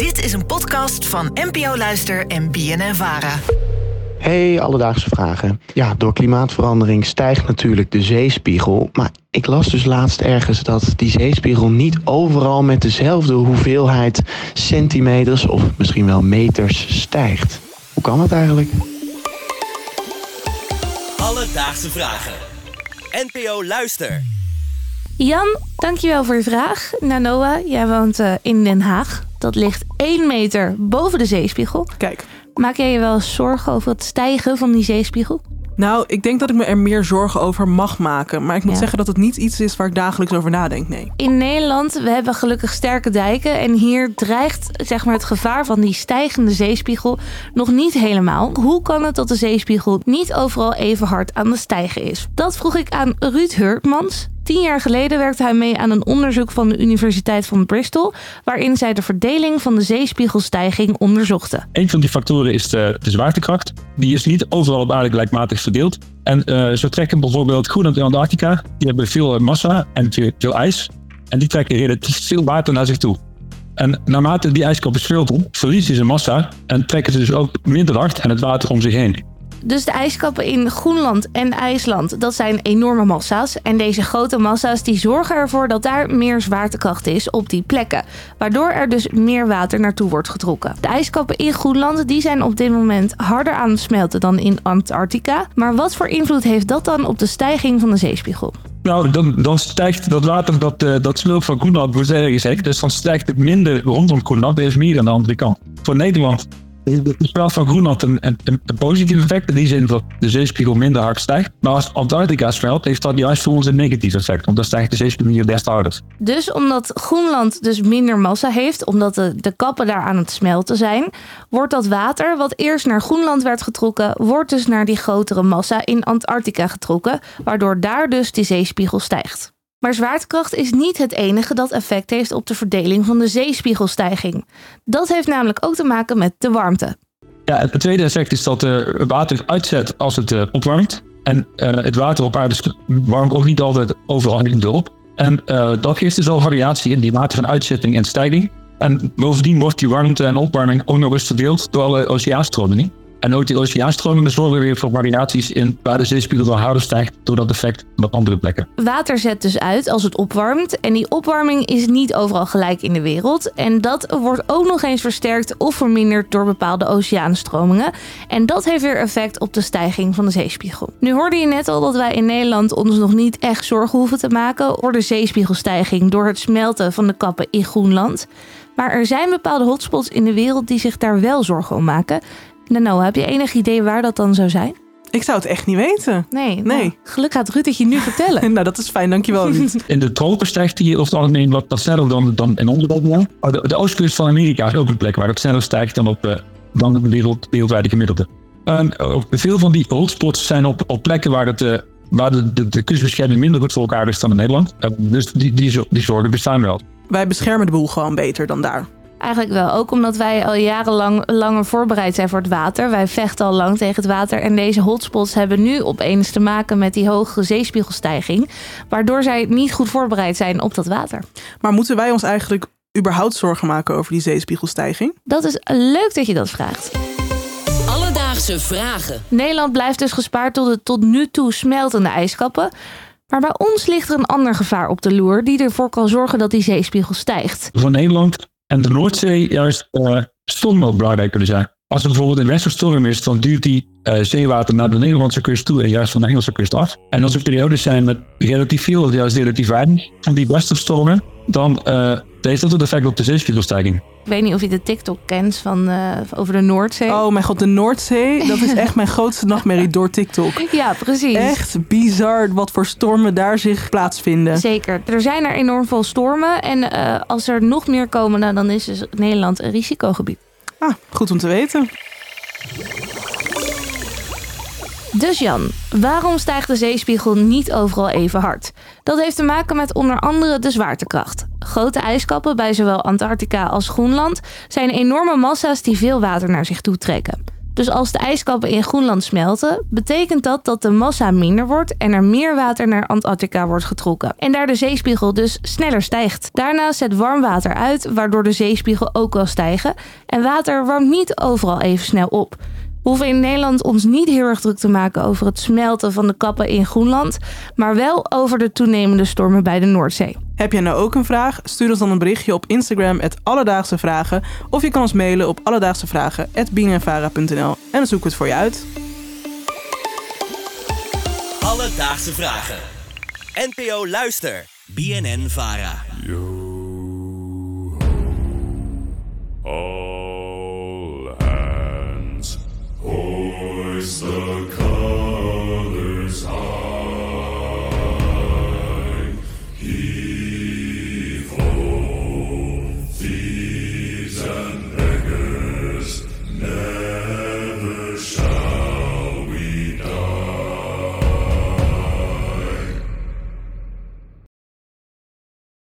Dit is een podcast van NPO Luister en BNN Vara. Hey, alledaagse vragen. Ja, door klimaatverandering stijgt natuurlijk de zeespiegel. Maar ik las dus laatst ergens dat die zeespiegel niet overal met dezelfde hoeveelheid centimeters of misschien wel meters stijgt. Hoe kan dat eigenlijk? Alledaagse vragen. NPO Luister. Jan, dankjewel voor je vraag. Nanoa, jij woont eh, in Den Haag. Dat ligt 1 meter boven de zeespiegel. Kijk, Maak jij je wel eens zorgen over het stijgen van die zeespiegel? nou, ik denk dat ik me er meer zorgen over mag maken. Maar ik moet Ja. zeggen dat het niet iets is waar ik dagelijks over nadenk, nee. In Nederland, we hebben gelukkig sterke dijken. En hier dreigt zeg maar, het gevaar van die stijgende zeespiegel nog niet helemaal. Hoe kan het dat de zeespiegel niet overal even hard aan het stijgen is? Dat vroeg ik aan Ruud Hurkmans. Tien jaar geleden werkte hij mee aan een onderzoek van de Universiteit van Bristol... waarin zij de verdeling van de zeespiegelstijging onderzochten. Een van die factoren is de, de zwaartekracht. Die is niet overal op aarde gelijkmatig verdeeld. En eh, zo trekken bijvoorbeeld Groenland en Antarctica, die hebben veel eh, massa en veel, ijs. En die trekken relatief veel water naar zich toe. En naarmate die ijskappen smelten, verliezen ze massa en trekken ze dus ook minder hard en het water om zich heen. Dus de ijskappen in Groenland en IJsland, dat zijn enorme massa's. En deze grote massa's die zorgen ervoor dat daar meer zwaartekracht is op die plekken. Waardoor er dus meer water naartoe wordt getrokken. De ijskappen in Groenland die zijn op dit moment harder aan het smelten dan in Antarctica. Maar wat voor invloed heeft dat dan op de stijging van de zeespiegel? Nou, dan, dan stijgt dat water, dat, eh, dat van Groenland, wordt gezegd. Dus dan stijgt het minder rondom Groenland, er is meer aan de andere kant. Voor Nederland het smelt van Groenland een, een, een positief effect. In die zin dat de zeespiegel minder hard stijgt. Maar als Antarctica smelt, heeft dat juist voor ons een negatief effect. Want dan stijgt de zeespiegel hier des te harder. Dus omdat Groenland dus minder massa heeft, omdat de, de kappen daar aan het smelten zijn, wordt dat water wat eerst naar Groenland werd getrokken, wordt dus naar die grotere massa in Antarctica getrokken, waardoor daar dus die zeespiegel stijgt. Maar zwaartekracht is niet het enige dat effect heeft op de verdeling van de zeespiegelstijging. Dat heeft namelijk ook te maken met de warmte. Ja, het tweede effect is dat het water uitzet als het eh, opwarmt. En eh, het water op aarde warmt ook niet altijd overal even op. En eh, dat geeft dus al variatie in die mate van uitzetting en stijging. En bovendien wordt die warmte en opwarming ook nog eens verdeeld door alle oceaanstromingen. En ook die oceaanstromingen zorgen weer voor variaties in waar de zeespiegel dan harder stijgt door dat effect op andere plekken. Water zet dus uit als het opwarmt. En die opwarming is niet overal gelijk in de wereld. En dat wordt ook nog eens versterkt of verminderd door bepaalde oceaanstromingen. En dat heeft weer effect op de stijging van de zeespiegel. Nu hoorde je net al dat wij in Nederland ons nog niet echt zorgen hoeven te maken voor de zeespiegelstijging door het smelten van de kappen in Groenland. Maar er zijn bepaalde hotspots in de wereld die zich daar wel zorgen om maken. Nano, heb je enig idee waar dat dan zou zijn? Ik zou het echt niet weten. Nee. Nee. Nou, geluk gaat Ruud het je nu vertellen. nou, dat is fijn, dankjewel Ruud. In de tropen stijgt die over het algemeen wat, wat sneller dan, dan in onze landen. Maar De, de oostkust van Amerika is ook een plek waar het sneller stijgt dan op eh, dan de wereld, wereldwijde gemiddelde. En eh, veel van die hotspots zijn op, op plekken waar, het, eh, waar de, de, de kustbescherming minder goed voor elkaar is dan in Nederland. Dus die, die, zo- die zorgen bestaan wel. Wij beschermen de boel gewoon beter dan daar. Eigenlijk wel, ook omdat wij al jarenlang langer voorbereid zijn voor het water. Wij vechten al lang tegen het water. En deze hotspots hebben nu opeens te maken met die hoge zeespiegelstijging. Waardoor zij niet goed voorbereid zijn op dat water. Maar moeten wij ons eigenlijk überhaupt zorgen maken over die zeespiegelstijging? Dat is leuk dat je dat vraagt. Alledaagse vragen. Nederland blijft dus gespaard tot de tot nu toe smeltende ijskappen. Maar bij ons ligt er een ander gevaar op de loer die ervoor kan zorgen dat die zeespiegel stijgt. Voor Nederland en de Noordzee juist eh stormen ook belangrijk kunnen zijn. Als er bijvoorbeeld een westerstorm is, dan duurt die eh, zeewater naar de Nederlandse kust toe en juist van de Engelse kust af. En als er periodes zijn met relatief veel, juist relatief weinig van die westerstormen, dan eh, heeft dat een effect op de zeespiegelstijging. Ik weet niet of je de TikTok kent van, eh, over de Noordzee. Oh mijn god, de Noordzee, dat is echt mijn grootste nachtmerrie door TikTok. Ja, precies. Echt bizar wat voor stormen daar zich plaatsvinden. Zeker. Er zijn er enorm veel stormen. En eh, als er nog meer komen, nou, dan is dus Nederland een risicogebied. Ah, goed om te weten. Dus Jan, waarom stijgt de zeespiegel niet overal even hard? Dat heeft te maken met onder andere de zwaartekracht. Grote ijskappen bij zowel Antarctica als Groenland zijn enorme massa's die veel water naar zich toe trekken. Dus als de ijskappen in Groenland smelten, betekent dat dat de massa minder wordt en er meer water naar Antarctica wordt getrokken. En daar de zeespiegel dus sneller stijgt. Daarna zet warm water uit, waardoor de zeespiegel ook wel stijgen. En water warmt niet overal even snel op hoeven in Nederland ons niet heel erg druk te maken over het smelten van de kappen in Groenland, maar wel over de toenemende stormen bij de Noordzee. Heb jij nou ook een vraag? Stuur ons dan een berichtje op Instagram Alledaagse Vragen of je kan ons mailen op alledaagsevragen@bienenvara.nl en dan zoeken we het voor je uit. Alledaagse Vragen. NPO Luister. BNN Vara. is the